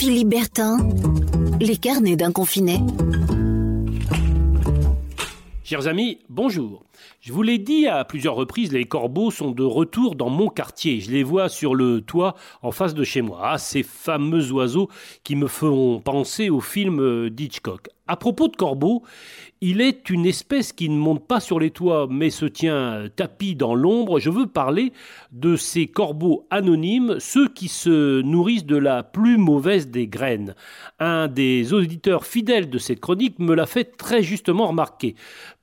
Philippe Bertin, les carnets d'un confiné. Chers amis, bonjour. Je vous l'ai dit à plusieurs reprises, les corbeaux sont de retour dans mon quartier. Je les vois sur le toit en face de chez moi. Ah, ces fameux oiseaux qui me font penser au film d'Hitchcock. À propos de corbeaux, il est une espèce qui ne monte pas sur les toits mais se tient tapis dans l'ombre. Je veux parler de ces corbeaux anonymes, ceux qui se nourrissent de la plus mauvaise des graines. Un des auditeurs fidèles de cette chronique me l'a fait très justement remarquer.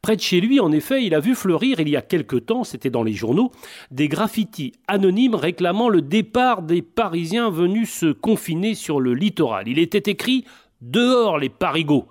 Près de chez lui, en effet, il a vu fleurir il y a quelque temps, c'était dans les journaux, des graffitis anonymes réclamant le départ des Parisiens venus se confiner sur le littoral. Il était écrit Dehors les parigots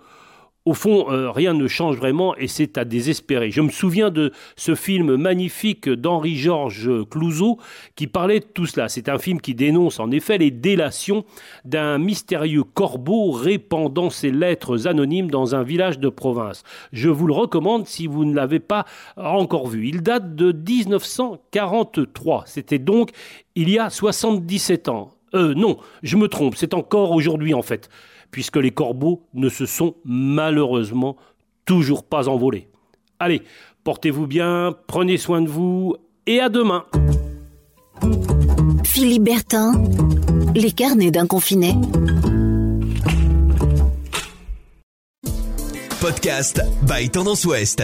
au fond, euh, rien ne change vraiment et c'est à désespérer. Je me souviens de ce film magnifique d'Henri-Georges Clouzot qui parlait de tout cela. C'est un film qui dénonce en effet les délations d'un mystérieux corbeau répandant ses lettres anonymes dans un village de province. Je vous le recommande si vous ne l'avez pas encore vu. Il date de 1943. C'était donc il y a 77 ans. Euh, non, je me trompe, c'est encore aujourd'hui en fait puisque les corbeaux ne se sont malheureusement toujours pas envolés. Allez, portez-vous bien, prenez soin de vous, et à demain. Philippe Bertin, les carnets d'un confiné. Podcast by Tendance Ouest.